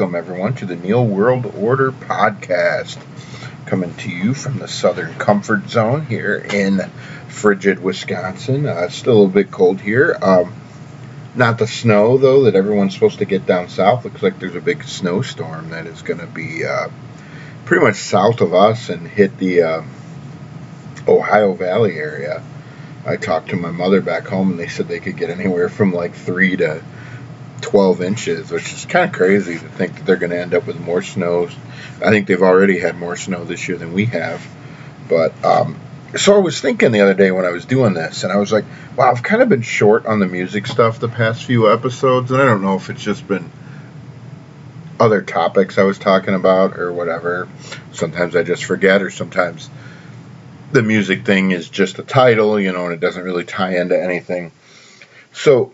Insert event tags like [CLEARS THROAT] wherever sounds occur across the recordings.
welcome everyone to the Neil World Order podcast, coming to you from the Southern Comfort Zone here in frigid Wisconsin. Uh, still a bit cold here. Um, not the snow though that everyone's supposed to get down south. Looks like there's a big snowstorm that is going to be uh, pretty much south of us and hit the uh, Ohio Valley area. I talked to my mother back home, and they said they could get anywhere from like three to 12 inches, which is kind of crazy to think that they're going to end up with more snow. I think they've already had more snow this year than we have. But um, so I was thinking the other day when I was doing this, and I was like, wow, I've kind of been short on the music stuff the past few episodes, and I don't know if it's just been other topics I was talking about or whatever. Sometimes I just forget, or sometimes the music thing is just a title, you know, and it doesn't really tie into anything. So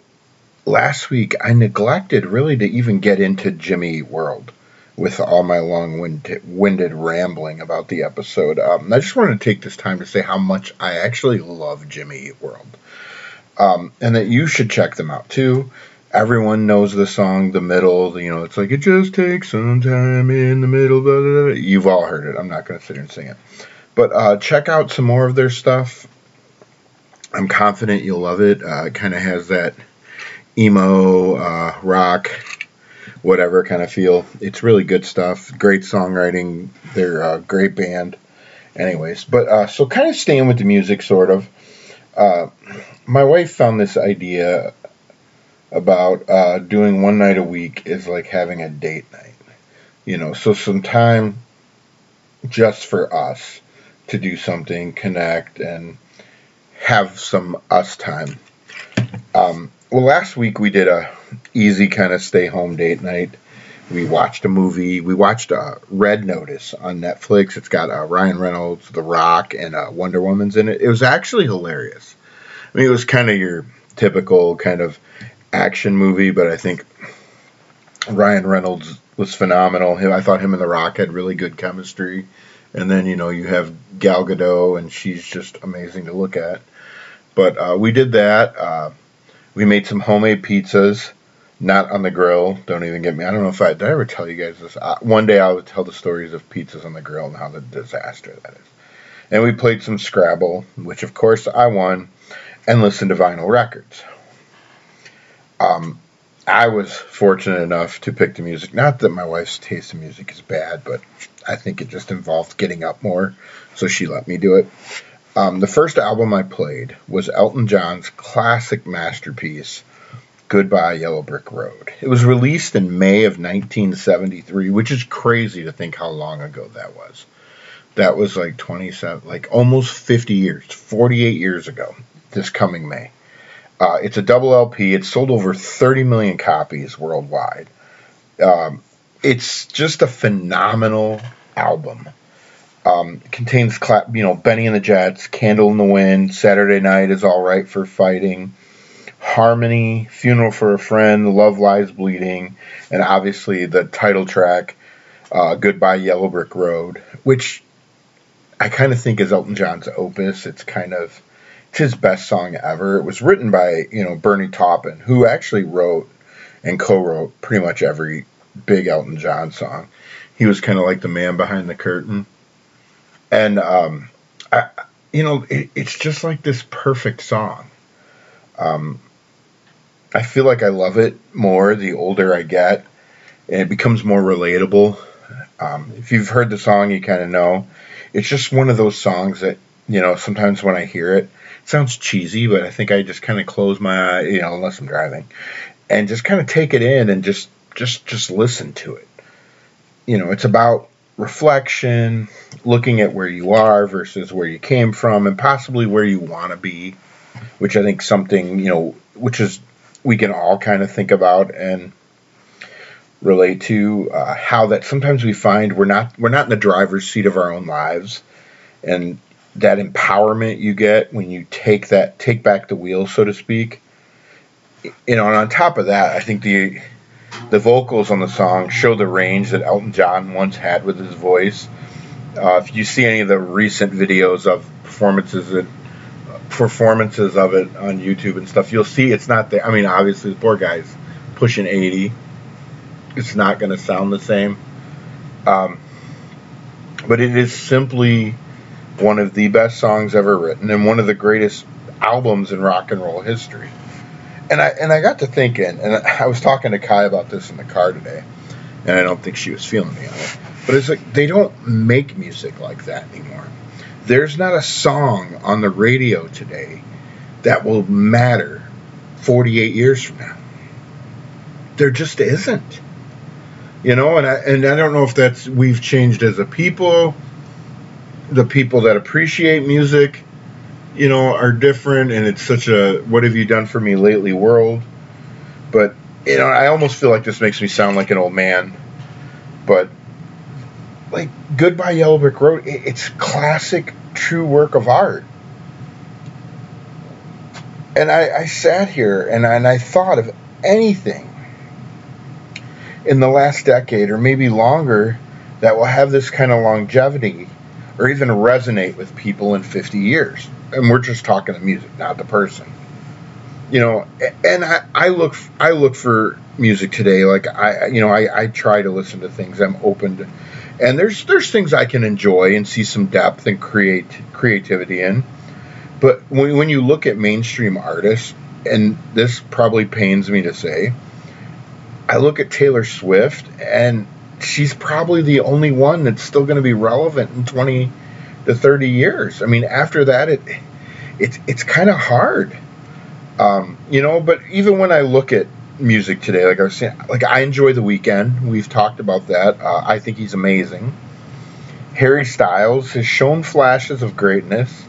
last week I neglected really to even get into Jimmy World with all my long winded rambling about the episode. Um, I just wanted to take this time to say how much I actually love Jimmy World. Um, and that you should check them out too. Everyone knows the song, The Middle. You know, it's like, it just takes some time in the middle. Blah, blah, blah. You've all heard it. I'm not going to sit here and sing it. But uh, check out some more of their stuff. I'm confident you'll love it. Uh, it kind of has that emo, uh, rock, whatever kind of feel. It's really good stuff. Great songwriting. They're a great band. Anyways, but uh, so kind of staying with the music, sort of. Uh, my wife found this idea about uh, doing one night a week is like having a date night. You know, so some time just for us to do something, connect, and have some us time. Um, well, last week we did a easy kind of stay home date night. We watched a movie. We watched uh, Red Notice on Netflix. It's got uh, Ryan Reynolds, The Rock, and uh, Wonder Woman's in it. It was actually hilarious. I mean, it was kind of your typical kind of action movie, but I think Ryan Reynolds was phenomenal. I thought him and The Rock had really good chemistry. And then, you know, you have Gal Gadot, and she's just amazing to look at. But uh, we did that. Uh, we made some homemade pizzas, not on the grill. Don't even get me. I don't know if I did I ever tell you guys this. Uh, one day I will tell the stories of pizzas on the grill and how the disaster that is. And we played some Scrabble, which of course I won, and listened to vinyl records. Um, I was fortunate enough to pick the music. Not that my wife's taste in music is bad, but I think it just involved getting up more, so she let me do it. Um, the first album I played was Elton John's classic masterpiece, Goodbye Yellow Brick Road. It was released in May of 1973, which is crazy to think how long ago that was. That was like 27, like almost 50 years, 48 years ago, this coming May. Uh, it's a double LP. It's sold over 30 million copies worldwide. Um, it's just a phenomenal album. Um, contains, you know, Bennie and the Jets, Candle in the Wind, Saturday Night is All Right for Fighting, Harmony, Funeral for a Friend, Love Lies Bleeding, and obviously the title track, uh, Goodbye Yellow Brick Road, which I kind of think is Elton John's opus. It's kind of it's his best song ever. It was written by, you know, Bernie Taupin, who actually wrote and co-wrote pretty much every big Elton John song. He was kind of like the man behind the curtain. And um, I, you know, it, it's just like this perfect song. Um, I feel like I love it more the older I get, and it becomes more relatable. Um, if you've heard the song, you kind of know. It's just one of those songs that you know sometimes when I hear it, it sounds cheesy, but I think I just kind of close my eye, you know, unless I'm driving, and just kind of take it in and just just just listen to it. You know, it's about reflection, looking at where you are versus where you came from, and possibly where you want to be, which I think something you know, which is we can all kind of think about and relate to uh, how that sometimes we find we're not we're not in the driver's seat of our own lives and that empowerment you get when you take that take back the wheel, so to speak. You know, and on top of that, I think the the vocals on the song show the range that Elton John once had with his voice. Uh, if you see any of the recent videos of performances that performances of it on YouTube and stuff, you'll see it's not there. I mean, obviously the poor guy's pushing 80, it's not going to sound the same. Um, but it is simply one of the best songs ever written and one of the greatest albums in rock and roll history. And I and I got to thinking, and I was talking to Kai about this in the car today, and I don't think she was feeling me on it. But it's like they don't make music like that anymore. There's not a song on the radio today that will matter 48 years from now. There just isn't. You know, and I, and I don't know if that's we've changed as a people. The people that appreciate music, you know, are different, and it's such a "what have you done for me lately" world. But you know, I almost feel like this makes me sound like an old man. But like Goodbye Yellow Brick Road, it's classic, true work of art. And I, I sat here and I, and I thought of anything in the last decade or maybe longer that will have this kind of longevity or even resonate with people in 50 years. And we're just talking the music, not the person. You know, and I, I look I look for music today. Like I, you know, I, I try to listen to things. I'm open to, and there's there's things I can enjoy and see some depth and create creativity in. But when, when you look at mainstream artists, and this probably pains me to say, I look at Taylor Swift, and she's probably the only one that's still going to be relevant in 20 to 30 years. I mean, after that, it it's it's kind of hard, um, you know. But even when I look at music today, like I was saying, like I enjoy The Weeknd. We've talked about that. Uh, I think he's amazing. Harry Styles has shown flashes of greatness.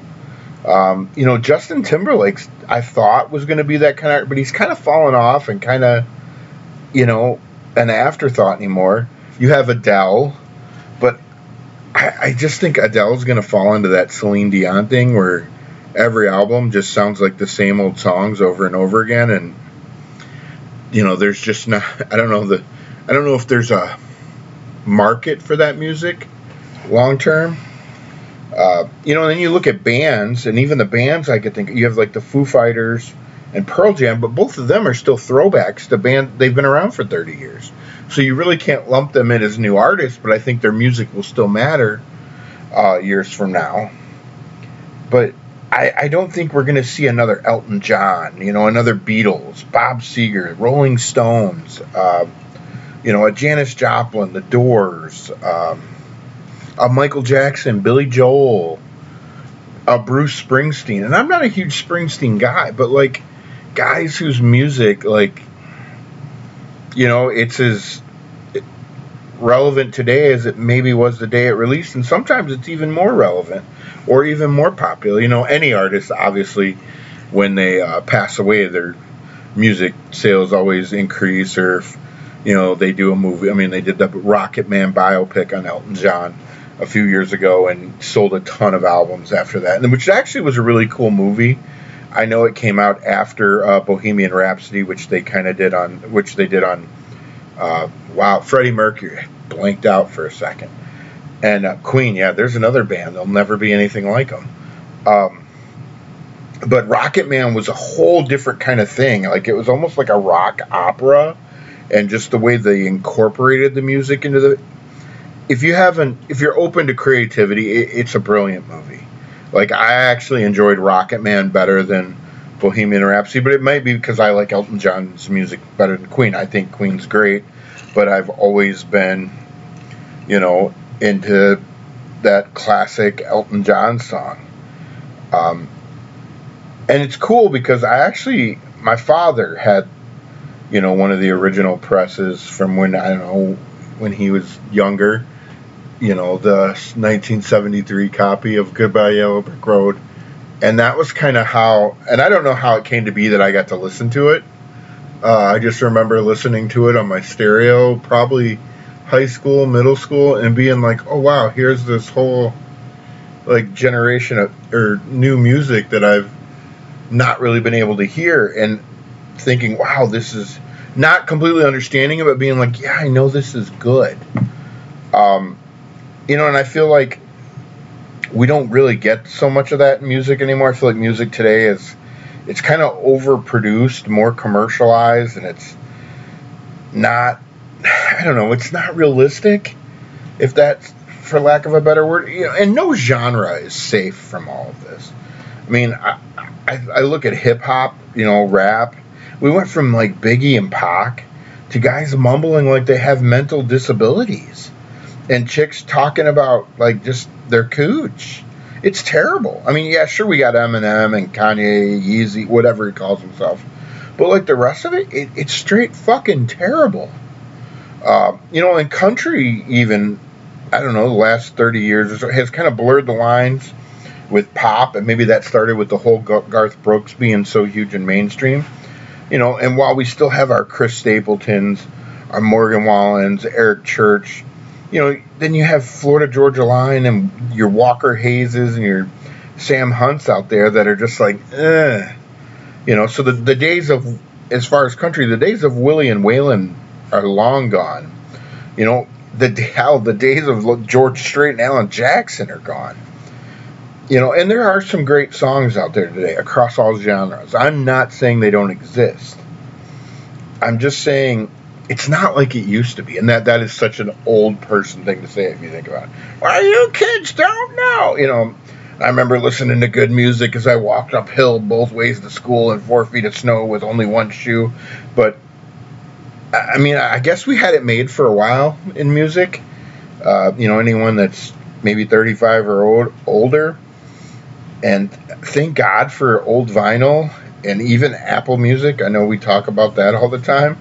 Um, you know, Justin Timberlake, I thought was going to be that kind of, but he's kind of fallen off and kind of you know, an afterthought anymore. You have Adele, I, just think Adele's to fall into that Celine Dion thing where every album just sounds like the same old songs over and over again, and you know, there's just not. [LAUGHS] I don't know the. I don't know if there's a market for that music long term. Uh, you know, and then you look at bands, and even the bands I could think you have like the Foo Fighters and Pearl Jam, but both of them are still throwbacks to band they've been around for 30 years. So you really can't lump them in as new artists, but I think their music will still matter uh, years from now. But I, I don't think we're going to see another Elton John, you know, another Beatles, Bob Seger, Rolling Stones, uh, you know, a Janis Joplin, The Doors, um, a Michael Jackson, Billy Joel, a Bruce Springsteen. And I'm not a huge Springsteen guy, but like guys whose music, like, you know, it's as relevant today as it maybe was the day it released, and sometimes it's even more relevant or even more popular. You know, any artist, obviously, when they uh, pass away, their music sales always increase, or if, you know, they do a movie. I mean, they did the Rocketman biopic on Elton John a few years ago and sold a ton of albums after that, which actually was a really cool movie. I know it came out after uh, Bohemian Rhapsody, which they kind of did on, which they did on. Uh, wow, Freddie Mercury blanked out for a second, and uh, Queen. Yeah, there's another band. There'll never be anything like them. Um, but Rocketman was a whole different kind of thing. Like it was almost like a rock opera, and just the way they incorporated the music into the. If you haven't, if you're open to creativity, it, it's a brilliant movie. Like I actually enjoyed Rocketman better than Bohemian Rhapsody, but it might be because I like Elton John's music better than Queen. I think Queen's great, but I've always been, you know, into that classic Elton John song. Um, and it's cool because I actually, my father had, you know, one of the original presses from when I don't know when he was younger you know, the 1973 copy of Goodbye Yellow Brick Road. And that was kind of how, and I don't know how it came to be that I got to listen to it. Uh, I just remember listening to it on my stereo, probably high school, middle school, and being like, oh wow, here's this whole like generation of or new music that I've not really been able to hear, and thinking, wow, this is not completely understanding it, but being like, yeah, I know this is good. Um, you know, and I feel like we don't really get so much of that music anymore. I feel like music today is it's kind of overproduced, more commercialized, and it's not. I don't know, it's not realistic. If that's for lack of a better word, you know, and no genre is safe from all of this. I mean, I, I, I look at hip hop, you know, rap. We went from like Biggie and Pac to guys mumbling like they have mental disabilities, and chicks talking about like just their cooch. It's terrible. I mean, yeah, sure, we got Eminem and Kanye, Yeezy, whatever he calls himself, but like the rest of it, it it's straight fucking terrible. Uh, you know, in country, even I don't know, the last 30 years so has kind of blurred the lines with pop, and maybe that started with the whole Garth Brooks being so huge and mainstream. You know, and while we still have our Chris Stapletons, our Morgan Wallens, Eric Church, you know, then you have Florida Georgia Line and your Walker Hayes' and your Sam Hunts out there that are just like, eh. You know, so the, the days of, as far as country, the days of Willie and Waylon are long gone. You know, the how the days of George Strait and Alan Jackson are gone. You know, and there are some great songs out there today across all genres. I'm not saying they don't exist. I'm just saying it's not like it used to be, and that that is such an old person thing to say if you think about it. Why you kids don't know? You know, I remember listening to good music as I walked uphill both ways to school in four feet of snow with only one shoe, but I mean, I guess we had it made for a while in music. Uh, you know, anyone that's maybe 35 or old, older. And thank God for old vinyl and even Apple Music. I know we talk about that all the time.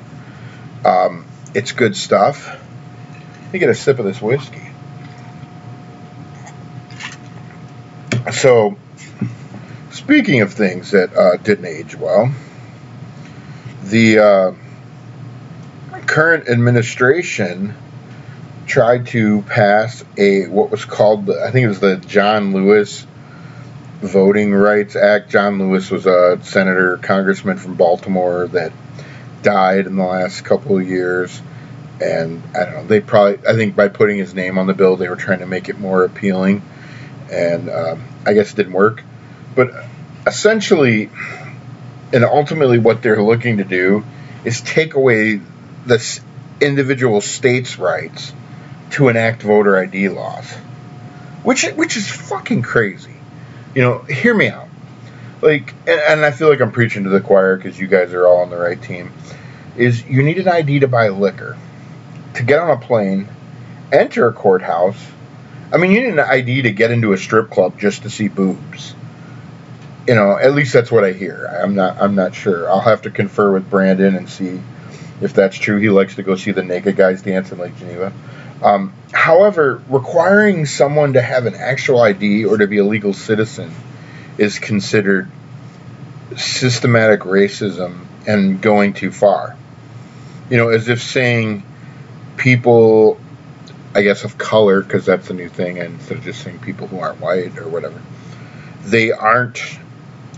Um, it's good stuff. Me get a sip of this whiskey. So, speaking of things that uh, didn't age well, the. Uh, current administration tried to pass a what was called the, I think it was the John Lewis Voting Rights Act. John Lewis was a senator, congressman from Baltimore that died in the last couple of years. And I don't know, they probably, I think by putting his name on the bill, they were trying to make it more appealing. And um, I guess it didn't work. But essentially, and ultimately, what they're looking to do is take away the individual states' rights to enact voter ID laws, which which is fucking crazy. You know, hear me out. Like, and, and I feel like I'm preaching to the choir because you guys are all on the right team. Is you need an ID to buy liquor, to get on a plane, enter a courthouse. I mean, you need an ID to get into a strip club just to see boobs. You know, at least that's what I hear. I'm not. I'm not sure. I'll have to confer with Brandon and see if that's true. He likes to go see the naked guys dance in Lake Geneva. Um, however, requiring someone to have an actual ID or to be a legal citizen is considered systematic racism and going too far. You know, as if saying people, I guess, of color, because that's the new thing, instead of just saying people who aren't white or whatever, they aren't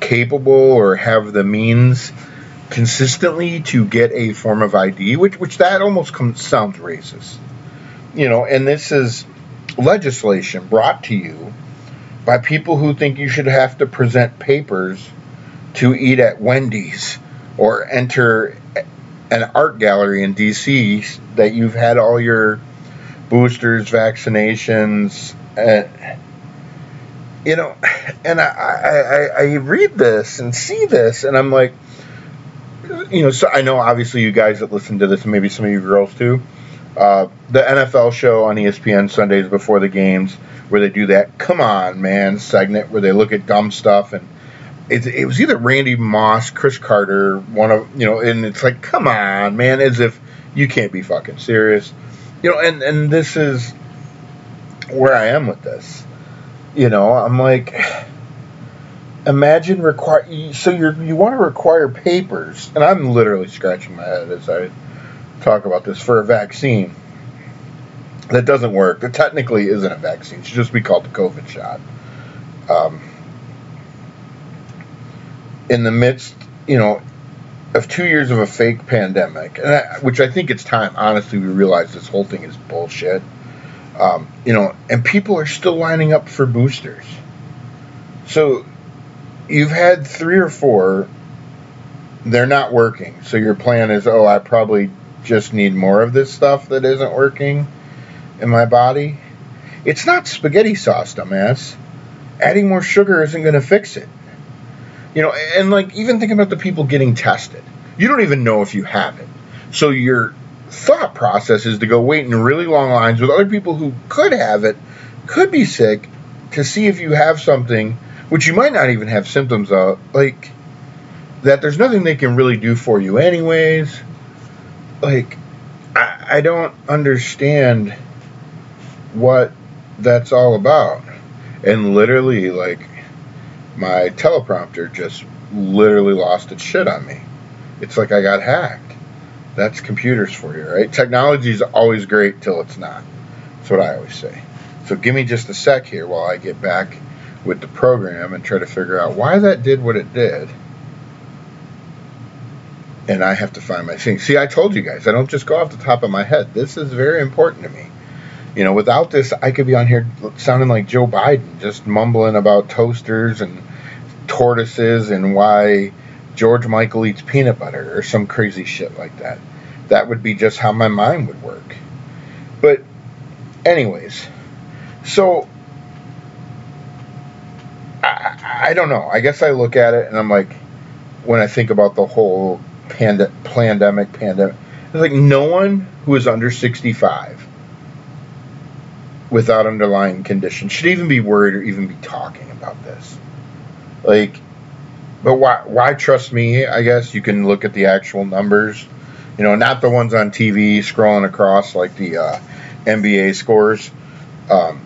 capable or have the means consistently to get a form of ID, which which that almost comes, sounds racist, you know. And this is legislation brought to you by people who think you should have to present papers to eat at Wendy's or enter an art gallery in D.C. that you've had all your boosters, vaccinations, and you know, and I, I, I read this and see this, and I'm like you know, so I know obviously you guys that listen to this, maybe some of you girls too. Uh, the NFL show on ESPN Sundays before the games, where they do that "Come on, man" segment, where they look at dumb stuff, and it, it was either Randy Moss, Cris Carter, one of you know, and it's like, "Come on, man," as if you can't be fucking serious, you know. And and this is where I am with this. You know, I'm like imagine require so you you want to require papers and i'm literally scratching my head as i talk about this for a vaccine. That doesn't work. That technically isn't a vaccine. It should just be called the covid shot. Um, in the midst you know of two years of a fake pandemic and I, which i think it's time honestly we realize this whole thing is bullshit. Um, you know and people are still lining up for boosters. So you've had three or four. They're not working, so your plan is, oh, I probably just need more of this stuff that isn't working in my body. It's not spaghetti sauce, dumbass. Adding more sugar isn't going to fix it. You know, and like even think about the people getting tested. You don't even know if you have it. So your thought process is to go wait in really long lines with other people who could have it, could be sick, to see if you have something which you might not even have symptoms of. Like that there's nothing they can really do for you anyways. Like I, I don't understand what that's all about. And literally like my teleprompter just literally lost its shit on me. It's like I got hacked. That's computers for you, right? Technology is always great till it's not. That's what I always say. So give me just a sec here while I get back with the program and try to figure out why that did what it did. And I have to find my thing. See, I told you guys, I don't just go off the top of my head. This is very important to me. You know, without this, I could be on here sounding like Joe Biden, just mumbling about toasters and tortoises and why George Michael eats peanut butter or some crazy shit like that. That would be just how my mind would work. But, anyways, so I, I don't know. I guess I look at it and I'm like, when I think about the whole pand- pandemic, pandemic, it's like no one who is under 65 without underlying condition should even be worried or even be talking about this. Like, but why? Why trust me? I guess you can look at the actual numbers. You know, not the ones on TV scrolling across like the uh, NBA scores. Um,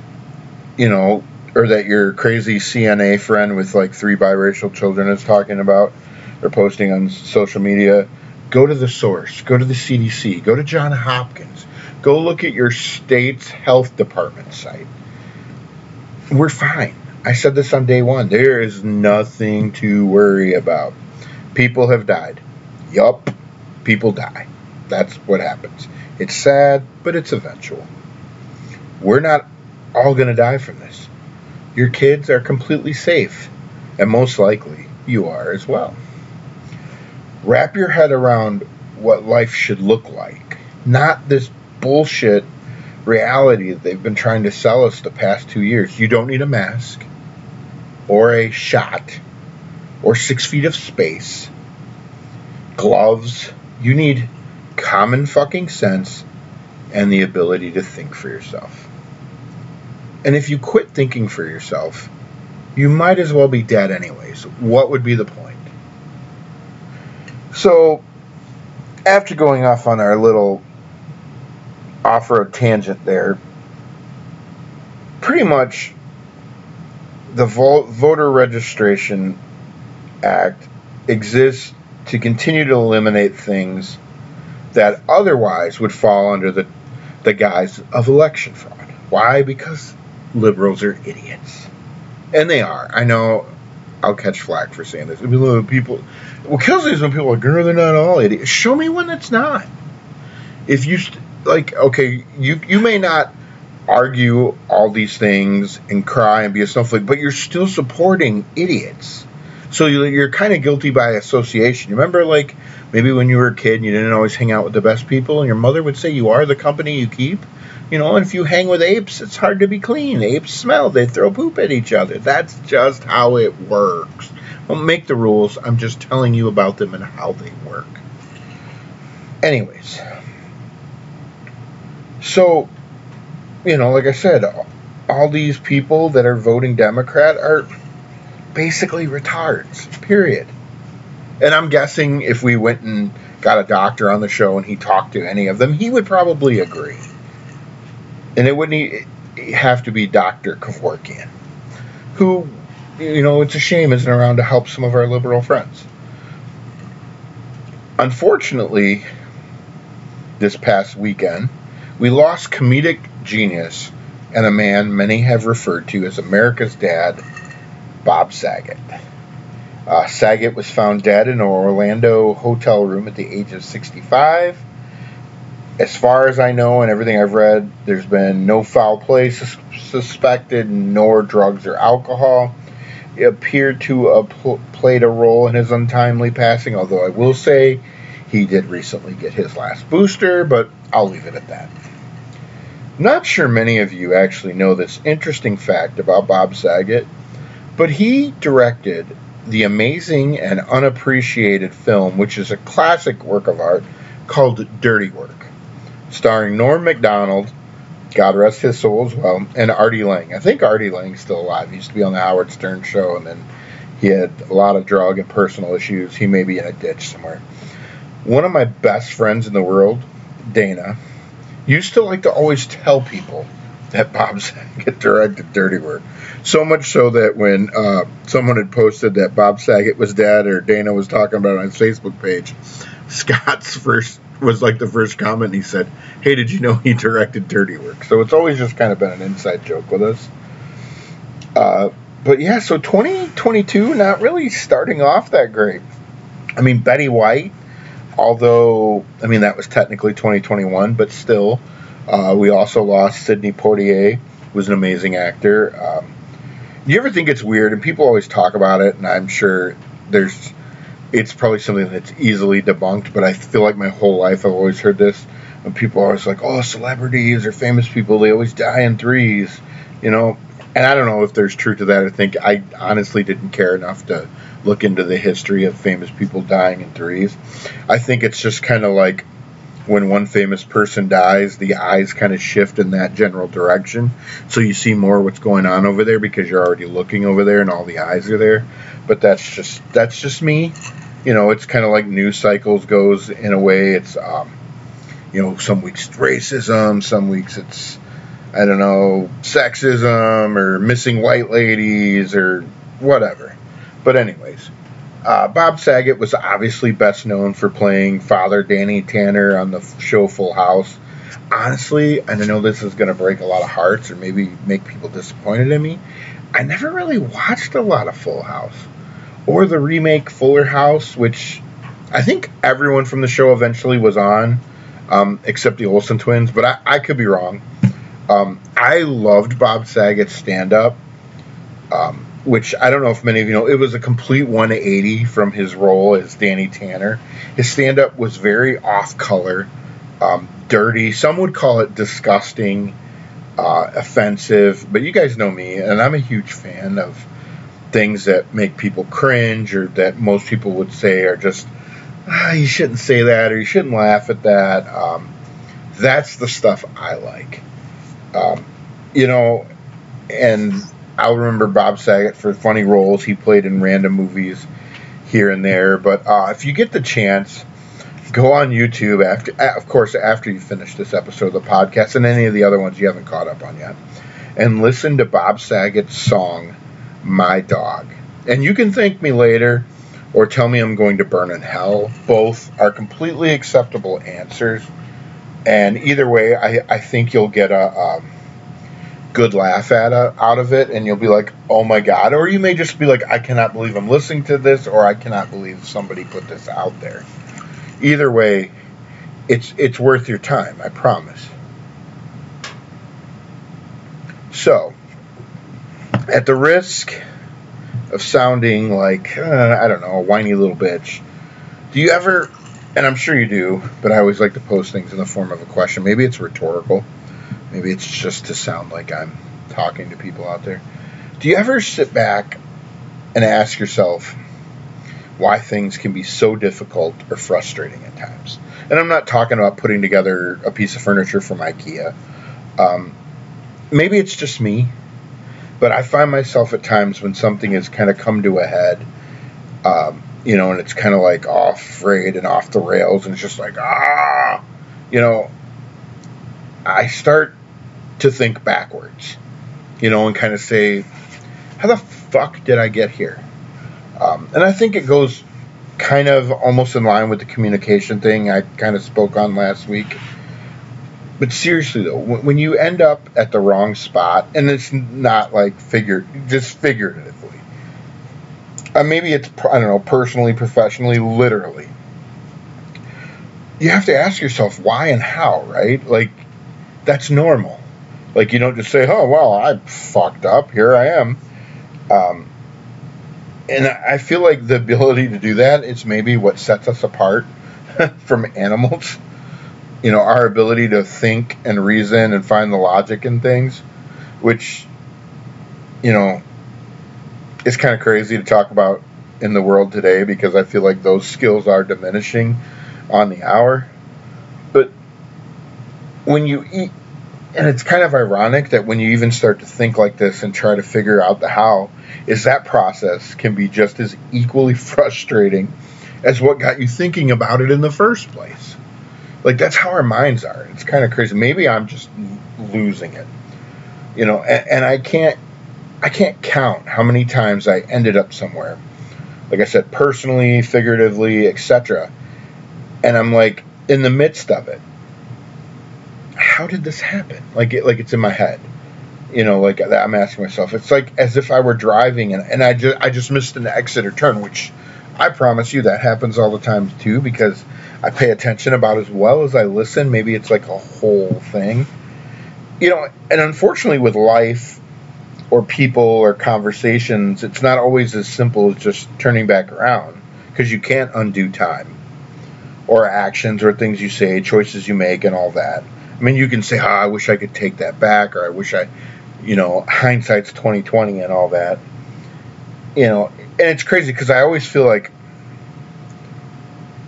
you know, or that your crazy CNA friend with like three biracial children is talking about or posting on social media. Go to the source. Go to the CDC. Go to John Hopkins. Go look at your state's health department site. We're fine. I said this on day one. There is nothing to worry about. People have died. Yup, people die. That's what happens. It's sad, but it's eventual. We're not all going to die from this. Your kids are completely safe, and most likely you are as well. Wrap your head around what life should look like, not this bullshit reality that they've been trying to sell us the past two years. You don't need a mask or a shot or six feet of space, gloves. You need common fucking sense and the ability to think for yourself. And if you quit thinking for yourself, you might as well be dead anyways. What would be the point? So, after going off on our little off road tangent there, pretty much the Voter Registration Act exists to continue to eliminate things that otherwise would fall under the, the guise of election fraud. Why? Because liberals are idiots. And they are. I know I'll catch flack for saying this. People, what kills me is when people are like, "Girl, they're not all idiots." Show me when it's not. If you like, okay, you you may not argue all these things and cry and be a snowflake, but you're still supporting idiots. So you, you're kind of guilty by association. You remember, like maybe when you were a kid, and you didn't always hang out with the best people, and your mother would say, "You are the company you keep." You know, if you hang with apes, it's hard to be clean. Apes smell, they throw poop at each other. That's just how it works. Don't make the rules. I'm just telling you about them and how they work. Anyways, so, you know, like I said, all these people that are voting Democrat are basically retards, period. And I'm guessing if we went and got a doctor on the show and he talked to any of them, he would probably agree and it wouldn't have to be Dr. Kevorkian, who, you know, it's a shame isn't around to help some of our liberal friends. Unfortunately, this past weekend, we lost comedic genius and a man many have referred to as America's dad, Bob Saget. Uh, Saget was found dead in an Orlando hotel room at the age of 65 as far as I know and everything I've read, there's been no foul play sus- suspected, nor drugs or alcohol. It appeared to have pl- played a role in his untimely passing, although I will say He did recently get his last booster, but I'll leave it at that. Not sure many of you actually know this interesting fact about Bob Saget, but he directed the amazing and unappreciated film, which is a classic work of art called Dirty Work, starring Norm Macdonald, God rest his soul as well, and Artie Lange. I think Artie Lange's still alive. He used to be on the Howard Stern show, and then he had a lot of drug and personal issues. He may be in a ditch somewhere. One of my best friends in the world, Dana, used to like to always tell people that Bob Saget directed Dirty Work. So much so that when uh, someone had posted that Bob Saget was dead, or Dana was talking about it on his Facebook page, [LAUGHS] Scott's first was like the first comment. He said, "Hey, did you know he directed Dirty Work?" So it's always just kind of been an inside joke with us. Uh, but yeah, so 2022 not really starting off that great. I mean, Betty White, although I mean that was technically 2021, but still, uh, we also lost Sidney Poitier, who was an amazing actor. Um, you ever think it's weird? And people always talk about it, and I'm sure there's it's probably something that's easily debunked, but I feel like my whole life I've always heard this. And people are always like, oh, celebrities or famous people, they always die in threes, you know. And I don't know if there's truth to that. I think I honestly didn't care enough to look into the history of famous people dying in threes. I think it's just kind of like when one famous person dies, the eyes kind of shift in that general direction. So you see more what's going on over there because you're already looking over there and all the eyes are there. But that's just that's just me you know, it's kind of like news cycles goes in a way. It's, um, you know, some weeks it's racism, some weeks it's, I don't know, sexism or missing white ladies or whatever. But, anyways, uh, Bob Saget was obviously best known for playing Father Danny Tanner on the show Full House. Honestly, and I know this is going to break a lot of hearts or maybe make people disappointed in me, I never really watched a lot of Full House or the remake Fuller House, which I think everyone from the show eventually was on, um, except the Olsen twins, but I, I could be wrong. Um, I loved Bob Saget's stand up, um, which I don't know if many of you know. It was a complete 180 from his role as Danny Tanner. His stand up was very off color, um, dirty. Some would call it disgusting, uh, offensive, but you guys know me, and I'm a huge fan of things that make people cringe or that most people would say are just ah, you shouldn't say that or you shouldn't laugh at that. Um, that's the stuff I like. Um, you know, and I'll remember Bob Saget for funny roles he played in random movies here and there. But uh, if you get the chance, go on YouTube after, of course, after you finish this episode of the podcast and any of the other ones you haven't caught up on yet, and listen to Bob Saget's song my dog. And you can thank me later or tell me I'm going to burn in hell. Both are completely acceptable answers. And either way, I, I think you'll get a um, good laugh at a, out of it, and you'll be like, "Oh my god!" Or you may just be like, "I cannot believe I'm listening to this," or "I cannot believe somebody put this out there." Either way, it's it's worth your time. I promise. So, at the risk of sounding like uh, I don't know a whiny little bitch, do you ever? And I'm sure you do, but I always like to post things in the form of a question. Maybe it's rhetorical. Maybe it's just to sound like I'm talking to people out there. Do you ever sit back and ask yourself why things can be so difficult or frustrating at times? And I'm not talking about putting together a piece of furniture from IKEA. Um, maybe it's just me but I find myself at times when something has kind of come to a head, um, you know, and it's kind of like off frayed and off the rails, and it's just like, ah, you know, I start to think backwards, you know, and kind of say, how the fuck did I get here? Um, and I think it goes kind of almost in line with the communication thing I kind of spoke on last week but seriously though, when you end up at the wrong spot, and it's not like figure, just figuratively. Uh, maybe it's I don't know, personally, professionally, literally. You have to ask yourself why and how, right? Like that's normal. Like you don't just say, "Oh well, I fucked up. Here I am." Um, and I feel like the ability to do that is maybe what sets us apart [LAUGHS] from animals. You know, our ability to think and reason and find the logic in things, which, you know, is kind of crazy to talk about in the world today because I feel like those skills are diminishing on the hour. But when you eat, and it's kind of ironic that when you even start to think like this and try to figure out the how, is that process can be just as equally [LAUGHS] frustrating as what got you thinking about it in the first place. Like that's how our minds are. It's kind of crazy. Maybe I'm just losing it, you know. And, and I can't, I can't count how many times I ended up somewhere, like I said, personally, figuratively, etc. And I'm like in the midst of it. How did this happen? Like it, like it's in my head you know, like I'm asking myself. It's like as if I were driving and, and I just I just missed an exit or turn, which I promise you that happens all the time too because I pay attention about as well as I listen. Maybe it's like a whole thing. You know, and unfortunately with life or people or conversations, it's not always as simple as just turning back around because you can't undo time or actions or things you say, choices you make and all that. I mean, you can say, "Oh, I wish I could take that back," or "I wish I," you know, hindsight's twenty twenty and all that. You know, and it's crazy because I always feel like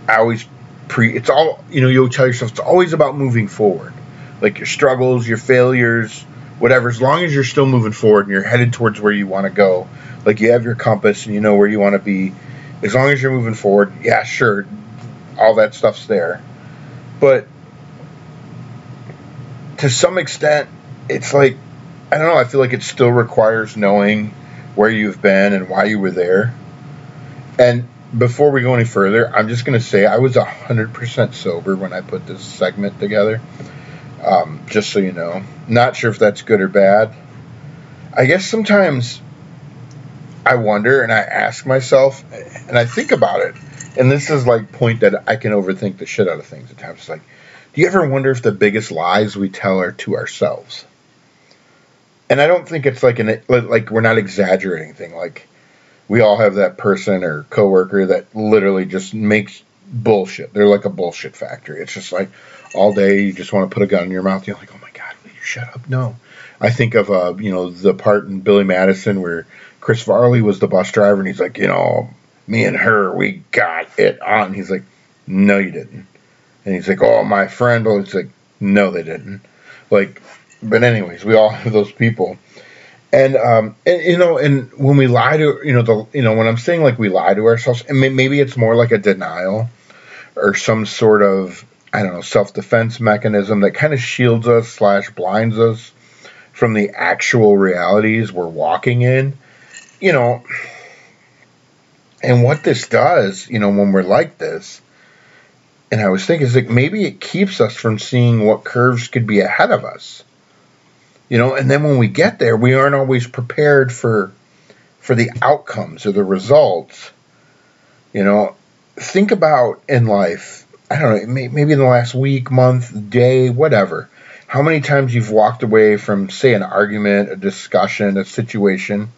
I always pre. It's all you know. You'll tell yourself it's always about moving forward, like your struggles, your failures, whatever. As long as you're still moving forward and you're headed towards where you want to go, like you have your compass and you know where you want to be. As long as you're moving forward, yeah, sure, all that stuff's there. But to some extent, it's like I don't know. I feel like it still requires knowing where you've been and why you were there. And before we go any further, I'm just going to say I was 100% sober when I put this segment together. Um, just so you know. Not sure if that's good or bad. I guess sometimes I wonder and I ask myself and I think about it. And this is like point that I can overthink the shit out of things at times. It's like, do you ever wonder if the biggest lies we tell are to ourselves? and I don't think it's like an like we're not exaggerating thing. Like we all have that person or coworker that literally just makes bullshit. They're like a bullshit factory. It's just like all day you just want to put a gun in your mouth. You're like, oh my god, will you shut up? No. I think of uh, you know the part in Billy Madison where Chris Farley was the bus driver and he's like, you know, me and her, we got it on. He's like, no, you didn't. And he's like, oh, my friend. Well, he's like, no, they didn't. Like but anyways, we all have those people. And um, and you know, and when we lie to you know the you know when I'm saying like we lie to ourselves, and maybe it's more like a denial or some sort of I don't know self defense mechanism that kind of shields us slash blinds us from the actual realities we're walking in. You know, and what this does, you know, when we're like this, and I was thinking is like maybe it keeps us from seeing what curves could be ahead of us you know and then when we get there we aren't always prepared for for the outcomes or the results. You know think about in life i don't know maybe in the last week month day whatever how many times you've walked away from say an argument a discussion a situation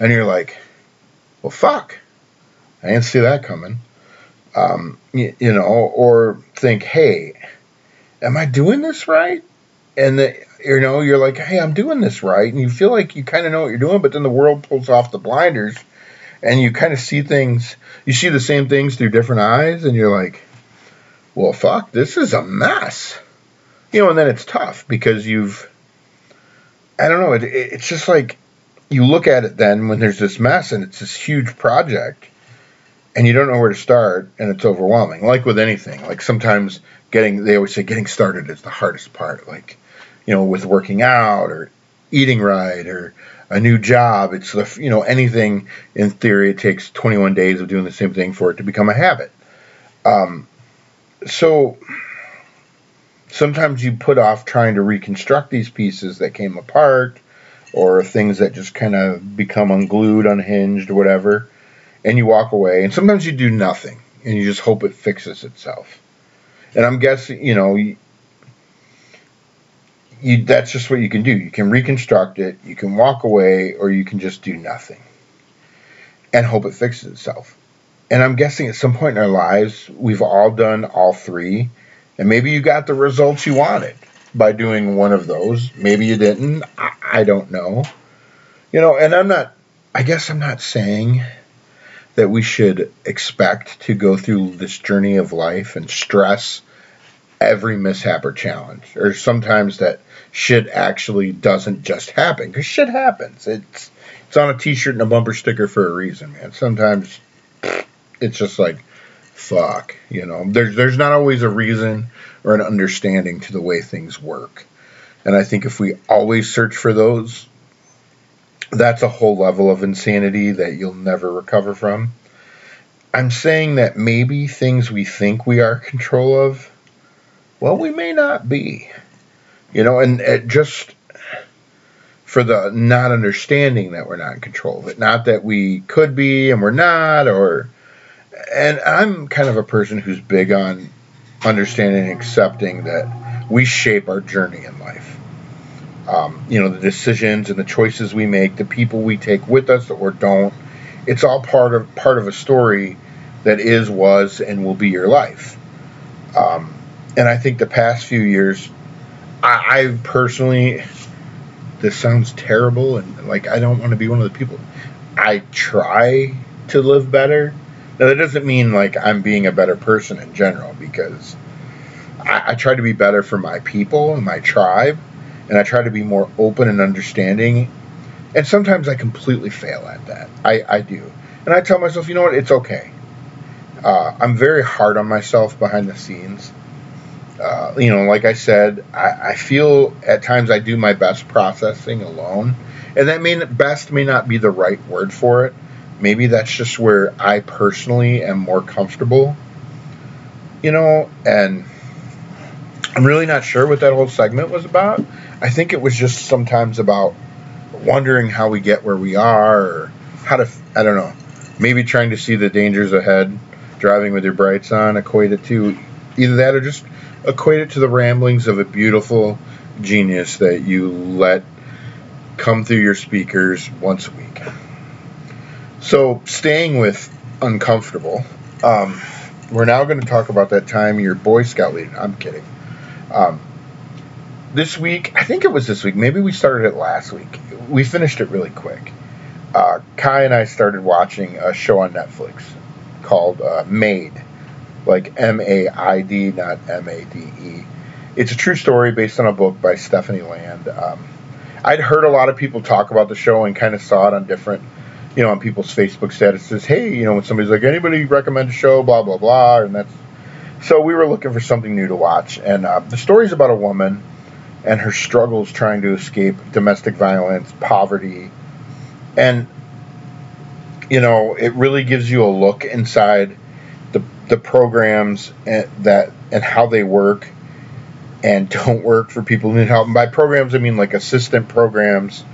and you're like well fuck i didn't see that coming. Um, you, you know or think hey am i doing this right and the, you know you're like hey i'm doing this right. And you feel like you kind of know what you're doing but then the world pulls off the blinders and you kind of see things you see the same things through different eyes and you're like well fuck this is a mess. You know and then it's tough because you've i don't know it, it, it's just like you look at it then when there's this mess and it's this huge project and you don't know where to start and it's overwhelming like with anything like sometimes getting they always say getting started is the hardest part like you know, with working out or eating right or a new job. It's the you know anything in theory. It takes 21 days of doing the same thing for it to become a habit. Um, so sometimes you put off trying to reconstruct these pieces that came apart or things that just kind of become unglued, unhinged, whatever, and you walk away. And sometimes you do nothing and you just hope it fixes itself. And I'm guessing, you know, you that's just what you can do. You can reconstruct it, you can walk away, or you can just do nothing and hope it fixes itself. And I'm guessing at some point in our lives, we've all done all three. And maybe you got the results you wanted by doing one of those. Maybe you didn't. I, I don't know. You know, and I'm not, I guess I'm not saying that we should expect to go through this journey of life and stress every mishap or challenge, or sometimes that shit actually doesn't just happen because shit happens. It's it's on a T-shirt and a bumper sticker for a reason, man. Sometimes it's just like fuck, you know. There's there's not always a reason or an understanding to the way things work, and I think if we always search for those, that's a whole level of insanity that you'll never recover from. I'm saying that maybe things we think we are control of, well, we may not be. You know, and it just for the not understanding that we're not in control of it. Not that we could be and we're not, or. And I'm kind of a person who's big on understanding and accepting that we shape our journey in life um, you know, the decisions and the choices we make, the people we take with us or don't. It's all part of part of a story that is, was, and will be your life. Um, and I think the past few years, I, I personally, this sounds terrible, and like I don't want to be one of the people. I try to live better. Now that doesn't mean like I'm being a better person in general, because I, I try to be better for my people and my tribe and I try to be more open and understanding. And sometimes I completely fail at that. I, I do. And I tell myself, you know what, it's okay. Uh, I'm very hard on myself behind the scenes. Uh, you know, like I said, I, I, feel at times I do my best processing alone. And that may best may not be the right word for it. Maybe that's just where I personally am more comfortable. You know, and I'm really not sure what that whole segment was about. I think it was just sometimes about wondering how we get where we are, or how to, I don't know, maybe trying to see the dangers ahead, driving with your brights on, equate it to either that or just equate it to the ramblings of a beautiful genius that you let come through your speakers once a week. So, staying with uncomfortable, um, we're now going to talk about that time your Boy Scout leader. I'm kidding. Um, this week, I think it was this week. Maybe we started it last week. We finished it really quick. Uh, Kai and I started watching a show on Netflix called uh, Maid, like M A I D, not M A D E. It's a true story based on a book by Stephanie Land. Um, I'd heard a lot of people talk about the show and kind of saw it on different, you know, on people's Facebook statuses. Hey, you know, when somebody's like, anybody recommend a show, blah blah blah, and that's. So we were looking for something new to watch, and uh, the story's about a woman and her struggles trying to escape domestic violence, poverty, and you know it really gives you a look inside the programs and that and how they work and [LAUGHS] don't work for people who need help. And by programs, I mean like assistant programs,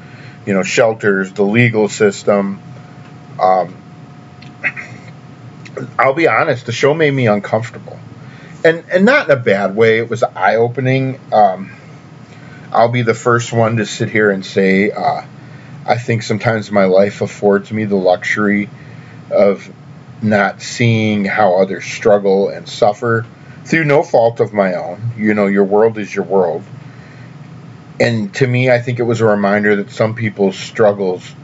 you know, shelters, the legal system. Um, [CLEARS THROAT] I'll be honest, the show made me uncomfortable, and and not in a bad way. It was eye opening. Um, I'll be the first one to sit here and say uh, I think sometimes my life affords me the luxury of not seeing how others struggle and suffer through no fault of my own. You know, your world is your world. And to me, I think it was a reminder that some people's struggles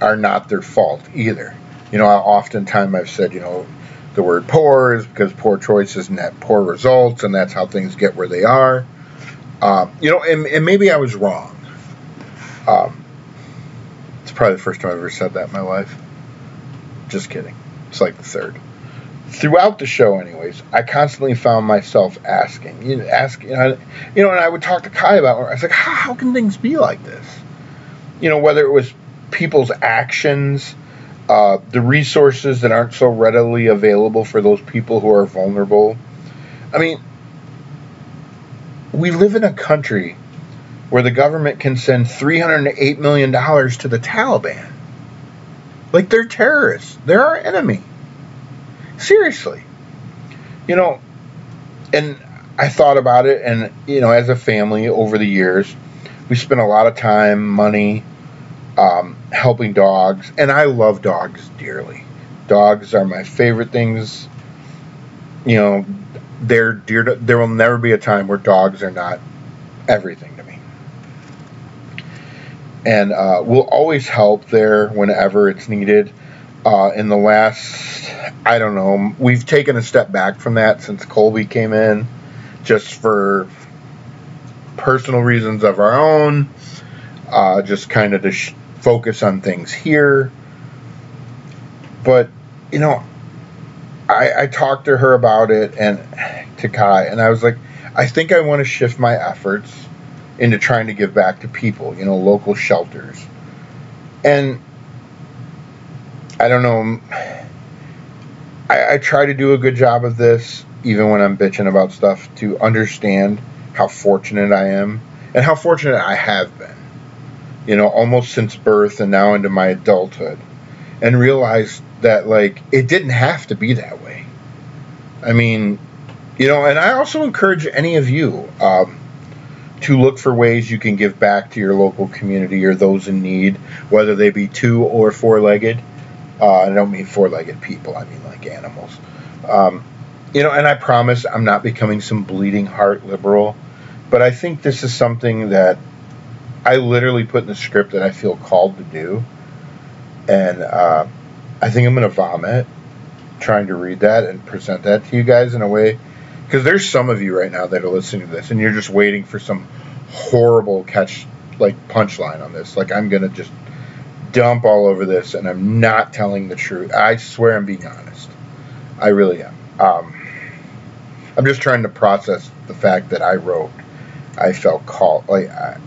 are not their fault either. You know, oftentimes I've said, you know, the word poor is because poor choices net poor results, and that's how things get where they are. Um, you know, and, and, maybe I was wrong. Um, it's probably the first time I've ever said that in my life. Just kidding. It's like the third. Throughout the show, anyways, I constantly found myself asking, you know, asking, you know, you know, and I would talk to Kai about. It. I was like, how, how can things be like this? You know, whether it was people's actions, uh, the resources that aren't so readily available for those people who are vulnerable. I mean, we live in a country where the government can send $308 million to the Taliban. Like they're terrorists, they're our enemy. Seriously. You know, and I thought about it, and, you know, as a family over the years, we spent a lot of time, money, um, helping dogs, and I love dogs dearly. Dogs are my favorite things. You know, they're dear to, there will never be a time where dogs are not everything. And uh, will always help there whenever it's needed. Uh, in the last, I don't know, we've taken a step back from that since Colby came in, just for personal reasons of our own, uh, just kind of to sh- focus on things here. But, you know, I, I talked to her about it and to Kai, and I was like, I think I want to shift my efforts into trying to give back to people, you know, local shelters. And I don't know, I, I try to do a good job of this, even when I'm bitching about stuff, to understand how fortunate I am and how fortunate I have been, you know, almost since birth and now into my adulthood, and realize that, like, it didn't have to be that way. I mean, you know, and I also encourage any of you um, to look for ways you can give back to your local community or those in need, whether they be two or four legged. Uh, I don't mean four legged people, I mean like animals. Um, you know, and I promise I'm not becoming some bleeding heart liberal, but I think this is something that I literally put in the script that I feel called to do. And uh, I think I'm going to vomit trying to read that and present that to you guys in a way because there's some of you right now that are listening to this and you're just waiting for some horrible catch like punchline on this. Like i'm gonna just dump all over this and i'm not telling the truth. I swear i'm being honest. I really am. Um, i'm just trying to process the fact that i wrote i felt called like i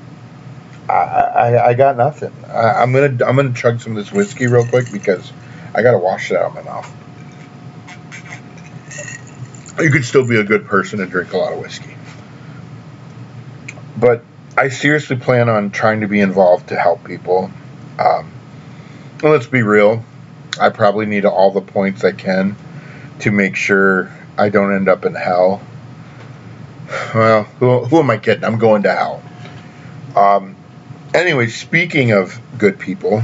I, I, I got nothing. I, I'm gonna I'm gonna chug some of this whiskey real quick because I gotta wash it out of my mouth you could still be a good person and drink a lot of whiskey. But I seriously plan on trying to be involved to help people. Um, let's be real, I probably need all the points I can to make sure I don't end up in hell. Well, who, who am I kidding? I'm going to hell. Um, anyway, speaking of good people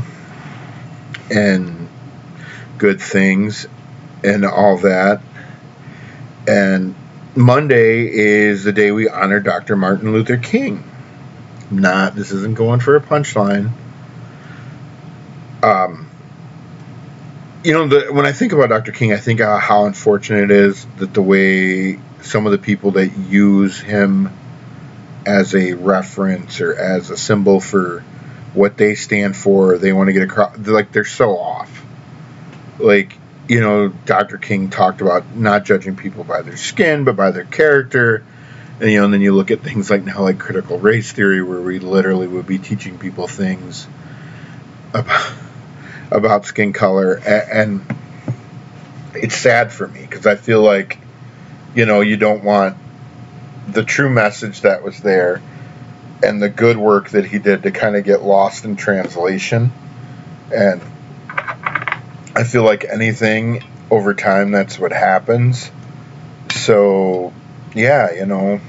and good things and all that, and Monday is the day we honor Dr. Martin Luther King. Not, this isn't going for a punchline. Um, you know, the, when I think about Dr. King, I think how unfortunate it is that the way some of the people that use him as a reference or as a symbol for what they stand for, they want to get across, like they're so off. Like, you know, Dr. King talked about not judging people by their skin, but by their character. And, you know, and then you look at things like now, like critical race theory, where we literally would be teaching people things about, [LAUGHS] about skin color. And, and it's sad for me because I feel like, you know, you don't want the true message that was there and the good work that he did to kind of get lost in translation. And I feel like anything over time, that's what happens. So, yeah, you know,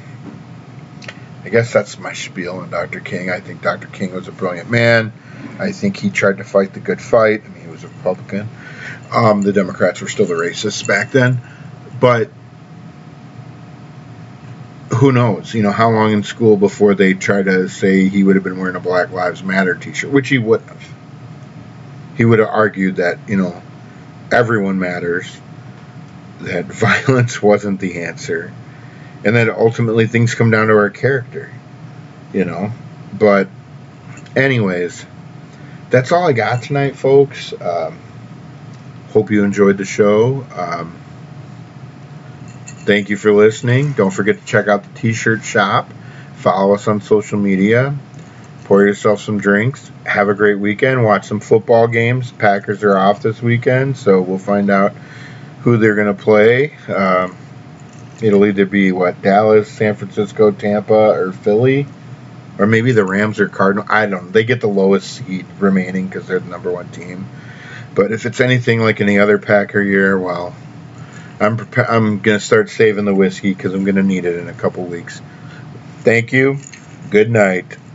I guess that's my spiel on Dr. King. I think Dr. King was a brilliant man. I think he tried to fight the good fight. I mean, he was a Republican. Um, the Democrats were still the racists back then. But who knows? You know, how long in school before they try to say he would have been wearing a Black Lives Matter t shirt, which he would have he would have argued that, you know, everyone matters, that [LAUGHS] violence wasn't the answer, and that ultimately things come down to our character, you know. But, anyways, that's all I got tonight, folks. Um, hope you enjoyed the show. Um, thank you for listening. Don't forget to check out the t shirt shop. Follow us on social media pour yourself some drinks, have a great weekend, watch some football games. Packers are off this weekend, so we'll find out who they're going to play. Um, it'll either be what Dallas, San Francisco, Tampa, or Philly, or maybe the Rams or Cardinal. I don't know. They get the lowest seed remaining because they're the number one team. But if it's anything like any other Packer year, well, I'm prepa- I'm gonna start saving the whiskey because I'm gonna need it in a couple weeks. Thank you. Good night.